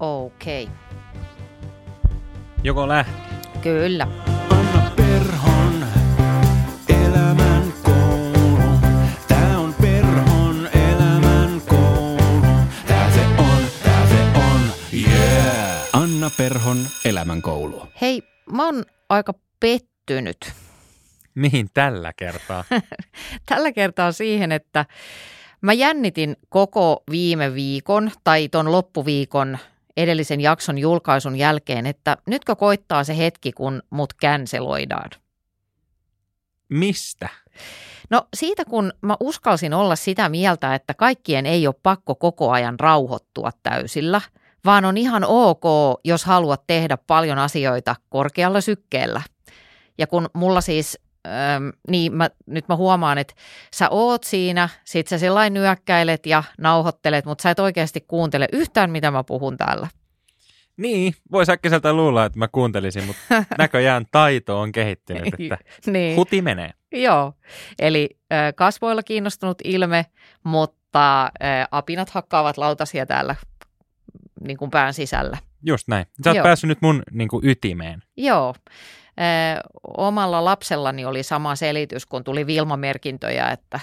Okei. Okay. Joko lähti? Kyllä. Anna Perhon elämän koulu. Tää on Perhon elämän koulu. Tää se on, tää se on, yeah. Anna Perhon elämän koulu. Hei, mä oon aika pettynyt Mihin tällä kertaa? tällä kertaa siihen, että mä jännitin koko viime viikon tai ton loppuviikon edellisen jakson julkaisun jälkeen, että nytkö koittaa se hetki, kun mut känseloidaan. Mistä? No siitä, kun mä uskalsin olla sitä mieltä, että kaikkien ei ole pakko koko ajan rauhoittua täysillä, vaan on ihan ok, jos haluat tehdä paljon asioita korkealla sykkeellä. Ja kun mulla siis, ähm, niin mä, nyt mä huomaan, että sä oot siinä, sit sä sellainen nyökkäilet ja nauhoittelet, mutta sä et oikeasti kuuntele yhtään, mitä mä puhun täällä. Niin, voisi äkkiseltä luulla, että mä kuuntelisin, mutta näköjään taito on kehittynyt, että niin. huti menee. Joo, eli äh, kasvoilla kiinnostunut ilme, mutta äh, apinat hakkaavat lautasia täällä niin kuin pään sisällä. Just näin. Sä oot Joo. päässyt nyt mun niin kuin, ytimeen. Joo. Omalla lapsellani oli sama selitys, kun tuli Vilma-merkintöjä, että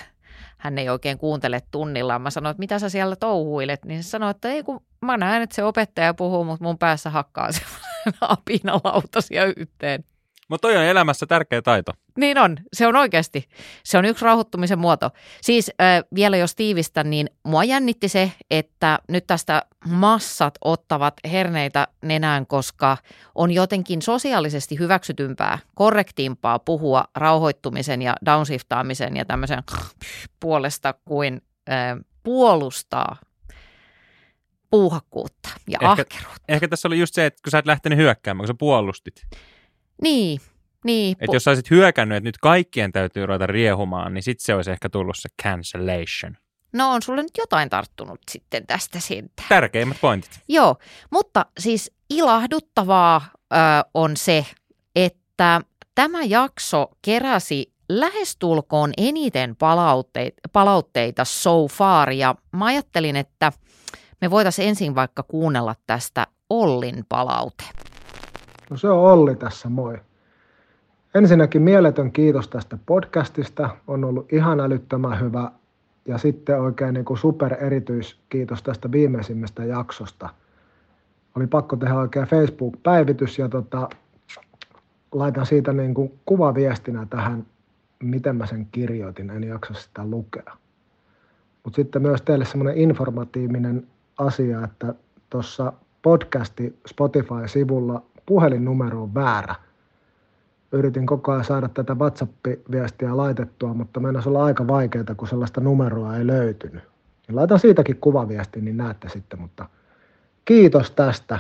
hän ei oikein kuuntele tunnillaan. Mä sanoin, että mitä sä siellä touhuilet, niin se sanoi, että ei kun mä näen, että se opettaja puhuu, mutta mun päässä hakkaa se apina lautasia yhteen. Mutta toi on elämässä tärkeä taito. Niin on, se on oikeasti. Se on yksi rauhoittumisen muoto. Siis äh, vielä jos tiivistän, niin mua jännitti se, että nyt tästä massat ottavat herneitä nenään, koska on jotenkin sosiaalisesti hyväksytympää, korrektimpaa puhua rauhoittumisen ja downshiftaamisen ja tämmöisen puolesta kuin äh, puolustaa puuhakkuutta ja Ehkä- ahkeruutta. Ehkä tässä oli just se, että kun sä et lähtenyt hyökkäämään, kun sä puolustit. Niin, niin. Että jos sä olisit hyökännyt, että nyt kaikkien täytyy ruveta riehumaan, niin sitten se olisi ehkä tullut se cancellation. No on sulle nyt jotain tarttunut sitten tästä sentään. Tärkeimmät pointit. Joo, mutta siis ilahduttavaa ö, on se, että tämä jakso keräsi lähestulkoon eniten palautteita, palautteita so far ja mä ajattelin, että me voitaisiin ensin vaikka kuunnella tästä Ollin palaute. No se on Olli tässä, moi. Ensinnäkin mieletön kiitos tästä podcastista. On ollut ihan älyttömän hyvä. Ja sitten oikein niin kuin super erityiskiitos tästä viimeisimmästä jaksosta. Oli pakko tehdä oikein Facebook-päivitys ja tota, laitan siitä niin kuin kuvaviestinä tähän, miten mä sen kirjoitin. En jaksa sitä lukea. Mutta sitten myös teille semmoinen informatiivinen asia, että tuossa podcasti Spotify-sivulla puhelinnumero on väärä. Yritin koko ajan saada tätä WhatsApp-viestiä laitettua, mutta mennäisi olla aika vaikeaa, kun sellaista numeroa ei löytynyt. Niin laitan siitäkin kuvaviestin, niin näette sitten, mutta kiitos tästä.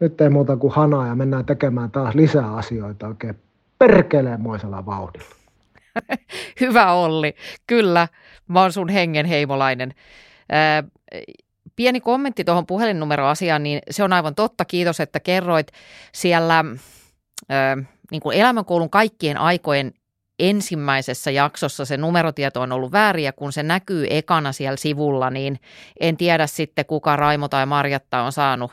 Nyt ei muuta kuin hanaa ja mennään tekemään taas lisää asioita oikein perkelemoisella vauhdilla. Hyvä Olli, kyllä, mä oon sun hengen heimolainen. Pieni kommentti tuohon puhelinnumeroasiaan, niin se on aivan totta. Kiitos, että kerroit siellä ää, niin kuin elämänkoulun kaikkien aikojen ensimmäisessä jaksossa se numerotieto on ollut väärin ja kun se näkyy ekana siellä sivulla, niin en tiedä sitten kuka Raimo tai Marjatta on saanut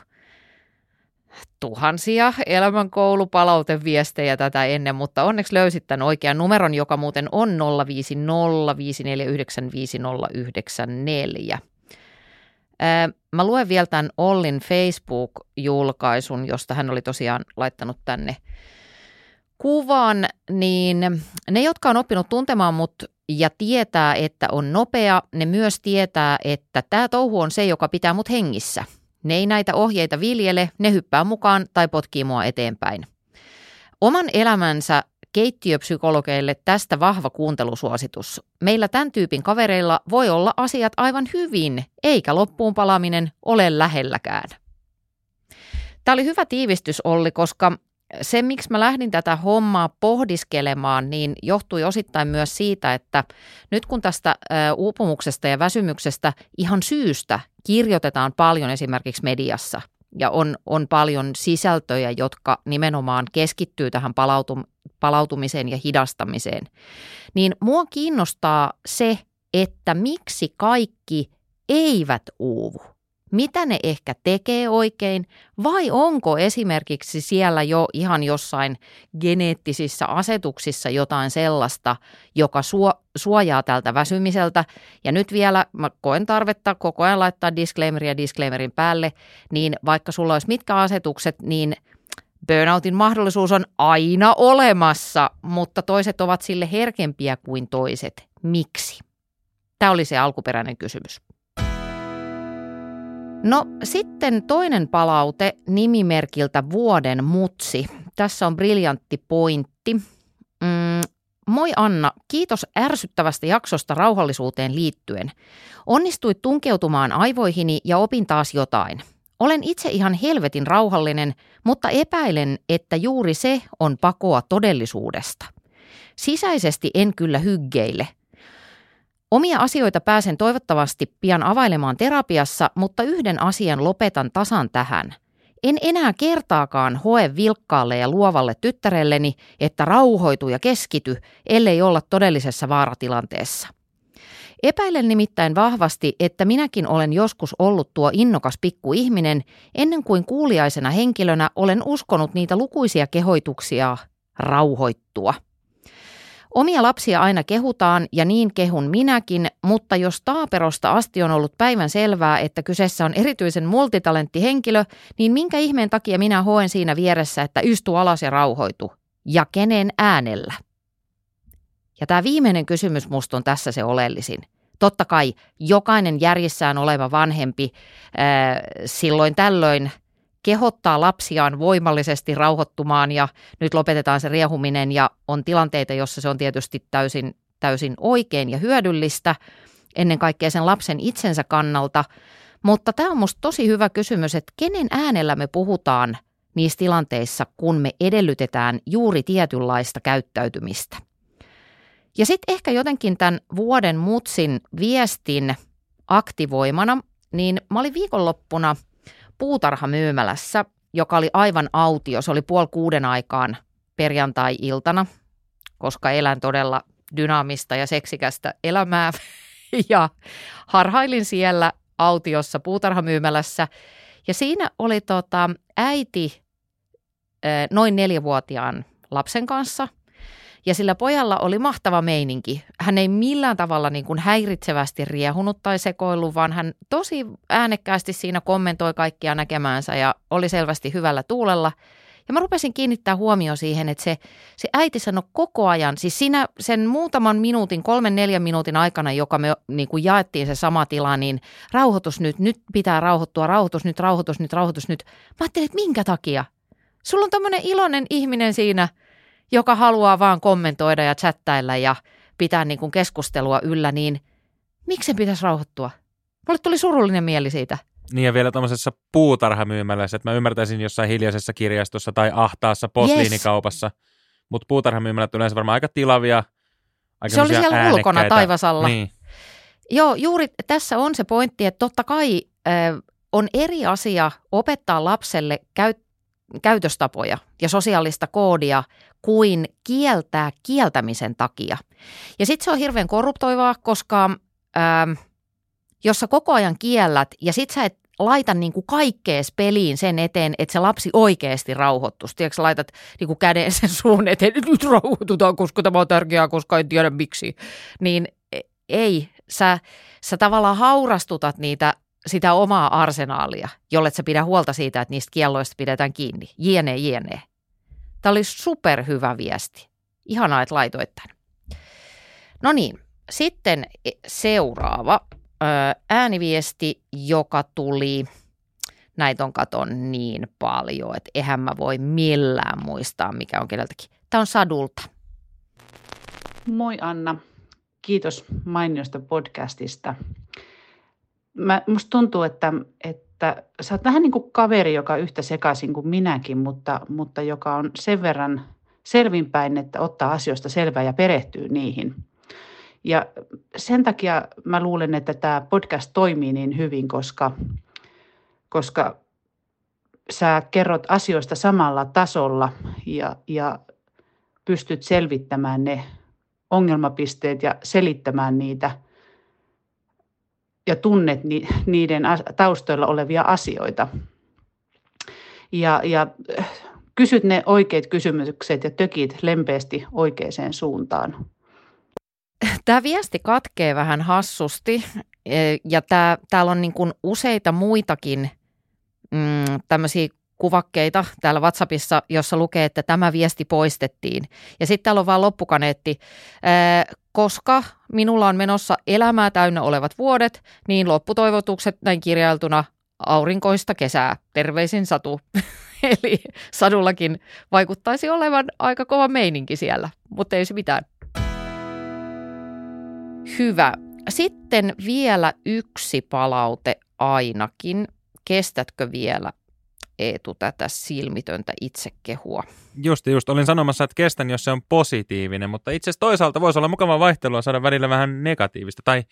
tuhansia elämänkoulupalauteviestejä tätä ennen, mutta onneksi löysit tämän oikean numeron, joka muuten on 050549594. Ää, Mä luen vielä tämän Ollin Facebook-julkaisun, josta hän oli tosiaan laittanut tänne kuvan, niin ne, jotka on oppinut tuntemaan mut ja tietää, että on nopea, ne myös tietää, että tämä touhu on se, joka pitää mut hengissä. Ne ei näitä ohjeita viljele, ne hyppää mukaan tai potkii mua eteenpäin. Oman elämänsä keittiöpsykologeille tästä vahva kuuntelusuositus. Meillä tämän tyypin kavereilla voi olla asiat aivan hyvin, eikä loppuun palaminen ole lähelläkään. Tämä oli hyvä tiivistys, Olli, koska se, miksi mä lähdin tätä hommaa pohdiskelemaan, niin johtui osittain myös siitä, että nyt kun tästä uupumuksesta ja väsymyksestä ihan syystä kirjoitetaan paljon esimerkiksi mediassa ja on, on paljon sisältöjä, jotka nimenomaan keskittyy tähän palautum, palautumiseen ja hidastamiseen, niin mua kiinnostaa se, että miksi kaikki eivät uuvu. Mitä ne ehkä tekee oikein, vai onko esimerkiksi siellä jo ihan jossain geneettisissä asetuksissa jotain sellaista, joka suo, suojaa tältä väsymiseltä. Ja nyt vielä mä koen tarvetta koko ajan laittaa disclaimeria disclaimerin päälle, niin vaikka sulla olisi mitkä asetukset, niin Burnoutin mahdollisuus on aina olemassa, mutta toiset ovat sille herkempiä kuin toiset. Miksi? Tämä oli se alkuperäinen kysymys. No sitten toinen palaute nimimerkiltä Vuoden mutsi. Tässä on briljantti pointti. Mm, moi Anna, kiitos ärsyttävästä jaksosta rauhallisuuteen liittyen. Onnistuit tunkeutumaan aivoihini ja opin taas jotain. Olen itse ihan helvetin rauhallinen, mutta epäilen, että juuri se on pakoa todellisuudesta. Sisäisesti en kyllä hyggeille. Omia asioita pääsen toivottavasti pian availemaan terapiassa, mutta yhden asian lopetan tasan tähän. En enää kertaakaan hoe vilkkaalle ja luovalle tyttärelleni, että rauhoitu ja keskity, ellei olla todellisessa vaaratilanteessa. Epäilen nimittäin vahvasti, että minäkin olen joskus ollut tuo innokas pikkuihminen, ennen kuin kuuliaisena henkilönä olen uskonut niitä lukuisia kehoituksia rauhoittua. Omia lapsia aina kehutaan ja niin kehun minäkin, mutta jos taaperosta asti on ollut päivän selvää, että kyseessä on erityisen multitalenttihenkilö, niin minkä ihmeen takia minä hoen siinä vieressä, että istu alas ja rauhoitu? Ja kenen äänellä? Ja tämä viimeinen kysymys musta on tässä se oleellisin. Totta kai jokainen järjissään oleva vanhempi ää, silloin tällöin kehottaa lapsiaan voimallisesti rauhoittumaan ja nyt lopetetaan se riehuminen ja on tilanteita, jossa se on tietysti täysin, täysin oikein ja hyödyllistä ennen kaikkea sen lapsen itsensä kannalta. Mutta tämä on minusta tosi hyvä kysymys, että kenen äänellä me puhutaan niissä tilanteissa, kun me edellytetään juuri tietynlaista käyttäytymistä. Ja sitten ehkä jotenkin tämän vuoden mutsin viestin aktivoimana, niin mä olin viikonloppuna puutarhamyymälässä, joka oli aivan autio. Se oli puoli kuuden aikaan perjantai-iltana, koska elän todella dynaamista ja seksikästä elämää. Ja harhailin siellä autiossa puutarhamyymälässä. Ja siinä oli tota, äiti noin neljävuotiaan lapsen kanssa – ja sillä pojalla oli mahtava meininki. Hän ei millään tavalla niin kuin häiritsevästi riehunut tai sekoillut, vaan hän tosi äänekkäästi siinä kommentoi kaikkia näkemäänsä ja oli selvästi hyvällä tuulella. Ja mä rupesin kiinnittää huomioon siihen, että se, se äiti sanoi koko ajan, siis siinä sen muutaman minuutin, kolmen neljän minuutin aikana, joka me niin kuin jaettiin se sama tila, niin rauhoitus nyt, nyt pitää rauhoittua, rauhoitus nyt, rauhoitus nyt, rauhoitus nyt. Mä ajattelin, että minkä takia? Sulla on tämmöinen iloinen ihminen siinä – joka haluaa vaan kommentoida ja chattailla ja pitää niin kuin keskustelua yllä, niin miksi se pitäisi rauhoittua? Mulle tuli surullinen mieli siitä. Niin ja vielä tuommoisessa puutarhamyymälässä, että mä ymmärtäisin jossain hiljaisessa kirjastossa tai ahtaassa posliinikaupassa, yes. mutta puutarhamyymälät yleensä varmaan aika tilavia, aika Se oli siellä äänekkäitä. ulkona taivasalla. Niin. Joo, juuri tässä on se pointti, että totta kai äh, on eri asia opettaa lapselle käy, käytöstapoja ja sosiaalista koodia kuin kieltää kieltämisen takia. Ja sitten se on hirveän korruptoivaa, koska ähm, jos sä koko ajan kiellät ja sit sä et laita niin kuin kaikkees peliin sen eteen, että se lapsi oikeasti rauhoittuisi. Tiedätkö, laitat niin kuin käden sen suun eteen, nyt rauhoitutaan, koska tämä on tärkeää, koska en tiedä miksi. Niin e, ei, sä, sä tavallaan haurastutat niitä sitä omaa arsenaalia, jolle sä pidä huolta siitä, että niistä kielloista pidetään kiinni. Jene, jene. Tämä oli superhyvä viesti. Ihanaa, että laitoit tämän. No niin, sitten seuraava ääniviesti, joka tuli, näitä on katon niin paljon, että eihän mä voi millään muistaa, mikä on keneltäkin. Tämä on Sadulta. Moi Anna, kiitos mainiosta podcastista. Mä, musta tuntuu, että, että sä oot vähän niin kuin kaveri, joka on yhtä sekaisin kuin minäkin, mutta, mutta joka on sen verran selvinpäin, että ottaa asioista selvää ja perehtyy niihin. Ja sen takia mä luulen, että tämä podcast toimii niin hyvin, koska, koska sä kerrot asioista samalla tasolla ja, ja pystyt selvittämään ne ongelmapisteet ja selittämään niitä ja tunnet ni, niiden taustoilla olevia asioita. Ja, ja kysyt ne oikeat kysymykset ja tökit lempeästi oikeaan suuntaan. Tämä viesti katkee vähän hassusti e, ja tää, täällä on niin kuin useita muitakin mm, tämmöisiä kuvakkeita täällä WhatsAppissa, jossa lukee, että tämä viesti poistettiin. Ja sitten täällä on vaan loppukaneetti. Koska minulla on menossa elämää täynnä olevat vuodet, niin lopputoivotukset näin kirjailtuna aurinkoista kesää. Terveisin Satu. Eli Sadullakin vaikuttaisi olevan aika kova meininki siellä, mutta ei se mitään. Hyvä. Sitten vielä yksi palaute ainakin. Kestätkö vielä Eetu tätä silmitöntä itsekehua? Just, just. Olin sanomassa, että kestän, jos se on positiivinen, mutta itse asiassa toisaalta voisi olla mukava vaihtelua saada välillä vähän negatiivista tai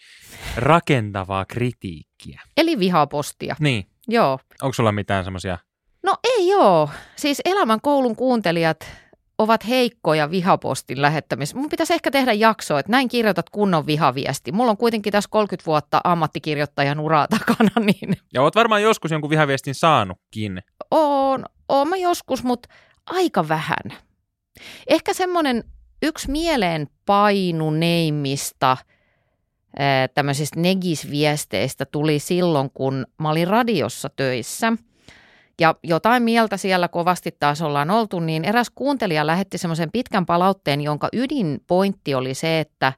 rakentavaa kritiikkiä. Eli vihapostia. Niin. Joo. Onko sulla mitään semmoisia? No ei joo. Siis elämän koulun kuuntelijat ovat heikkoja vihapostin lähettämisessä. Mun pitäisi ehkä tehdä jakso, että näin kirjoitat kunnon vihaviesti. Mulla on kuitenkin tässä 30 vuotta ammattikirjoittajan uraa takana, niin Ja oot varmaan joskus jonkun vihaviestin saanutkin. on, oon mä joskus, mutta aika vähän. Ehkä semmoinen yksi mieleen painuneimmista tämmöisistä negisviesteistä tuli silloin, kun mä olin radiossa töissä. Ja jotain mieltä siellä kovasti taas ollaan oltu, niin eräs kuuntelija lähetti semmoisen pitkän palautteen, jonka ydinpointti oli se, että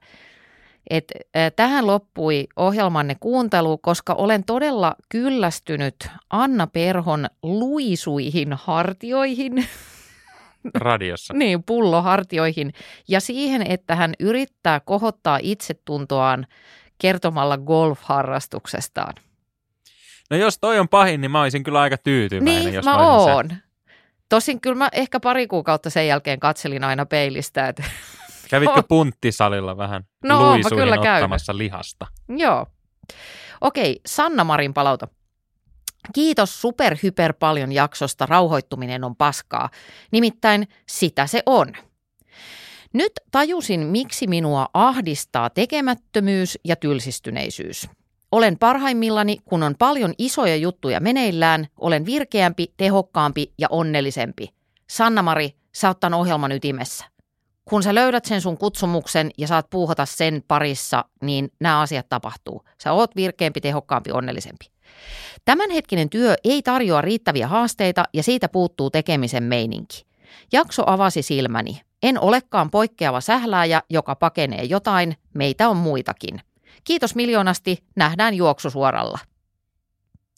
et, tähän loppui ohjelmanne kuuntelu, koska olen todella kyllästynyt Anna Perhon luisuihin hartioihin, Radiossa. niin pullohartioihin ja siihen, että hän yrittää kohottaa itsetuntoaan kertomalla golfharrastuksestaan. No jos toi on pahin, niin mä olisin kyllä aika tyytyväinen, Niin, jos mä se. oon. Tosin kyllä mä ehkä pari kuukautta sen jälkeen katselin aina peilistä, että Kävitkö punttisalilla vähän No, mä kyllä käynyt. ottamassa lihasta? Joo. Okei, Sanna Marin palauta. Kiitos super hyper paljon jaksosta. Rauhoittuminen on paskaa. Nimittäin sitä se on. Nyt tajusin, miksi minua ahdistaa tekemättömyys ja tylsistyneisyys. Olen parhaimmillani, kun on paljon isoja juttuja meneillään, olen virkeämpi, tehokkaampi ja onnellisempi. Sanna-Mari, sä oot ohjelman ytimessä. Kun sä löydät sen sun kutsumuksen ja saat puuhata sen parissa, niin nämä asiat tapahtuu. Sä oot virkeämpi, tehokkaampi, onnellisempi. Tämänhetkinen työ ei tarjoa riittäviä haasteita ja siitä puuttuu tekemisen meininki. Jakso avasi silmäni. En olekaan poikkeava sählääjä, joka pakenee jotain, meitä on muitakin. Kiitos miljoonasti, nähdään juoksusuoralla.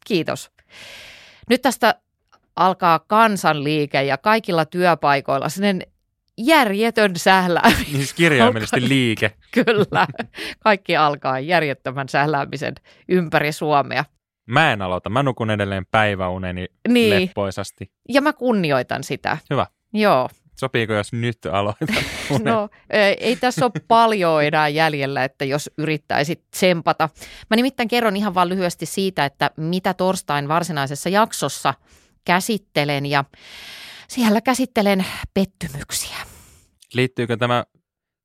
Kiitos. Nyt tästä alkaa kansanliike ja kaikilla työpaikoilla sellainen järjetön sählääminen. Niin siis kirjaimellisesti liike. Kyllä, kaikki alkaa järjettömän sähläämisen ympäri Suomea. Mä en aloita. Mä nukun edelleen päiväuneni Niin. leppoisasti. Ja mä kunnioitan sitä. Hyvä. Joo. Sopiiko, jos nyt aloitan? No, ei, tässä ole paljon enää jäljellä, että jos yrittäisit tsempata. Mä nimittäin kerron ihan vaan lyhyesti siitä, että mitä torstain varsinaisessa jaksossa käsittelen ja siellä käsittelen pettymyksiä. Liittyykö tämä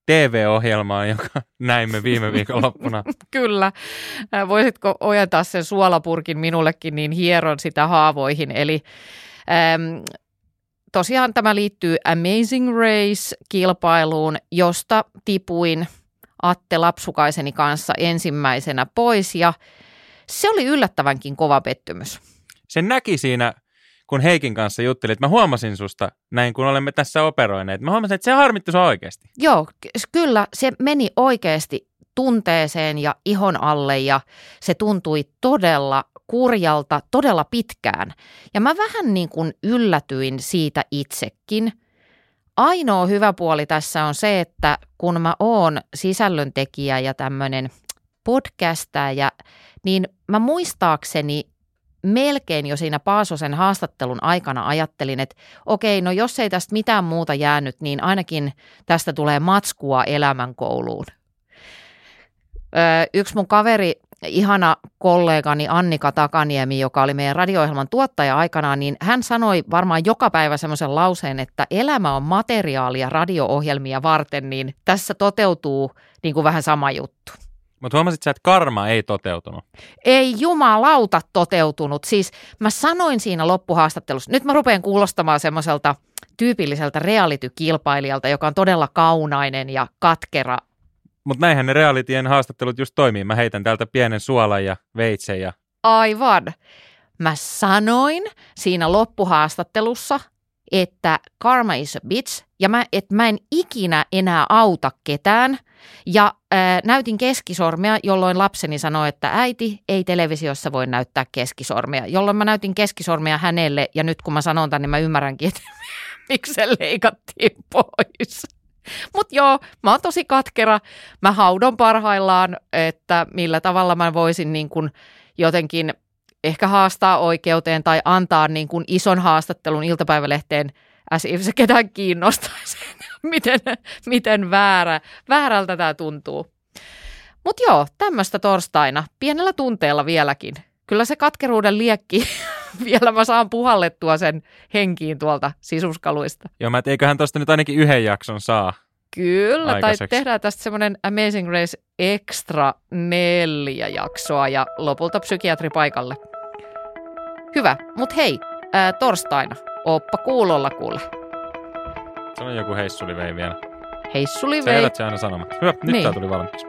TV-ohjelmaan, joka näimme viime viikonloppuna? Kyllä. Voisitko ojentaa sen suolapurkin minullekin, niin hieron sitä haavoihin. Eli äm, tosiaan tämä liittyy Amazing Race-kilpailuun, josta tipuin Atte Lapsukaiseni kanssa ensimmäisenä pois ja se oli yllättävänkin kova pettymys. Sen näki siinä, kun Heikin kanssa juttelit. Mä huomasin susta, näin kun olemme tässä operoineet. Mä huomasin, että se harmitti sua oikeasti. Joo, ky- kyllä se meni oikeasti tunteeseen ja ihon alle ja se tuntui todella kurjalta todella pitkään. Ja mä vähän niin kuin yllätyin siitä itsekin. Ainoa hyvä puoli tässä on se, että kun mä oon sisällöntekijä ja tämmöinen podcastaja, niin mä muistaakseni melkein jo siinä Paasosen haastattelun aikana ajattelin, että okei, no jos ei tästä mitään muuta jäänyt, niin ainakin tästä tulee matskua elämänkouluun. Öö, yksi mun kaveri, ihana kollegani Annika Takaniemi, joka oli meidän radio-ohjelman tuottaja aikanaan, niin hän sanoi varmaan joka päivä semmoisen lauseen, että elämä on materiaalia radio-ohjelmia varten, niin tässä toteutuu niin kuin vähän sama juttu. Mutta huomasit sä, että karma ei toteutunut. Ei jumalauta toteutunut. Siis mä sanoin siinä loppuhaastattelussa, nyt mä rupean kuulostamaan semmoiselta tyypilliseltä reality-kilpailijalta, joka on todella kaunainen ja katkera. Mutta näinhän ne realitien haastattelut just toimii. Mä heitän täältä pienen suolan ja veitsen ja Aivan. Mä sanoin siinä loppuhaastattelussa, että karma is a bitch ja mä, että mä en ikinä enää auta ketään. Ja ää, näytin keskisormea, jolloin lapseni sanoi, että äiti ei televisiossa voi näyttää keskisormea. Jolloin mä näytin keskisormea hänelle ja nyt kun mä sanon tämän, niin mä ymmärränkin, että miksi se leikattiin pois. Mutta joo, mä oon tosi katkera. Mä haudon parhaillaan, että millä tavalla mä voisin niin kuin jotenkin ehkä haastaa oikeuteen tai antaa niin kuin ison haastattelun iltapäivälehteen as if se ketään kiinnostaisi, miten, miten väärä, väärältä tämä tuntuu. Mutta joo, tämmöistä torstaina, pienellä tunteella vieläkin. Kyllä se katkeruuden liekki, vielä mä saan puhallettua sen henkiin tuolta sisuskaluista. joo, mä et eiköhän tosta nyt ainakin yhden jakson saa. Kyllä, tai Aikaiseksi. tehdään tästä semmoinen Amazing Race Extra neljä jaksoa ja lopulta psykiatri paikalle. Hyvä, mutta hei, ää, torstaina, oppa kuulolla kuule. Se on joku heissuli vei vielä. Heissuli Sä vei. jätät se aina sanomaan. Hyvä, nyt Niin. tää tuli valmiiksi.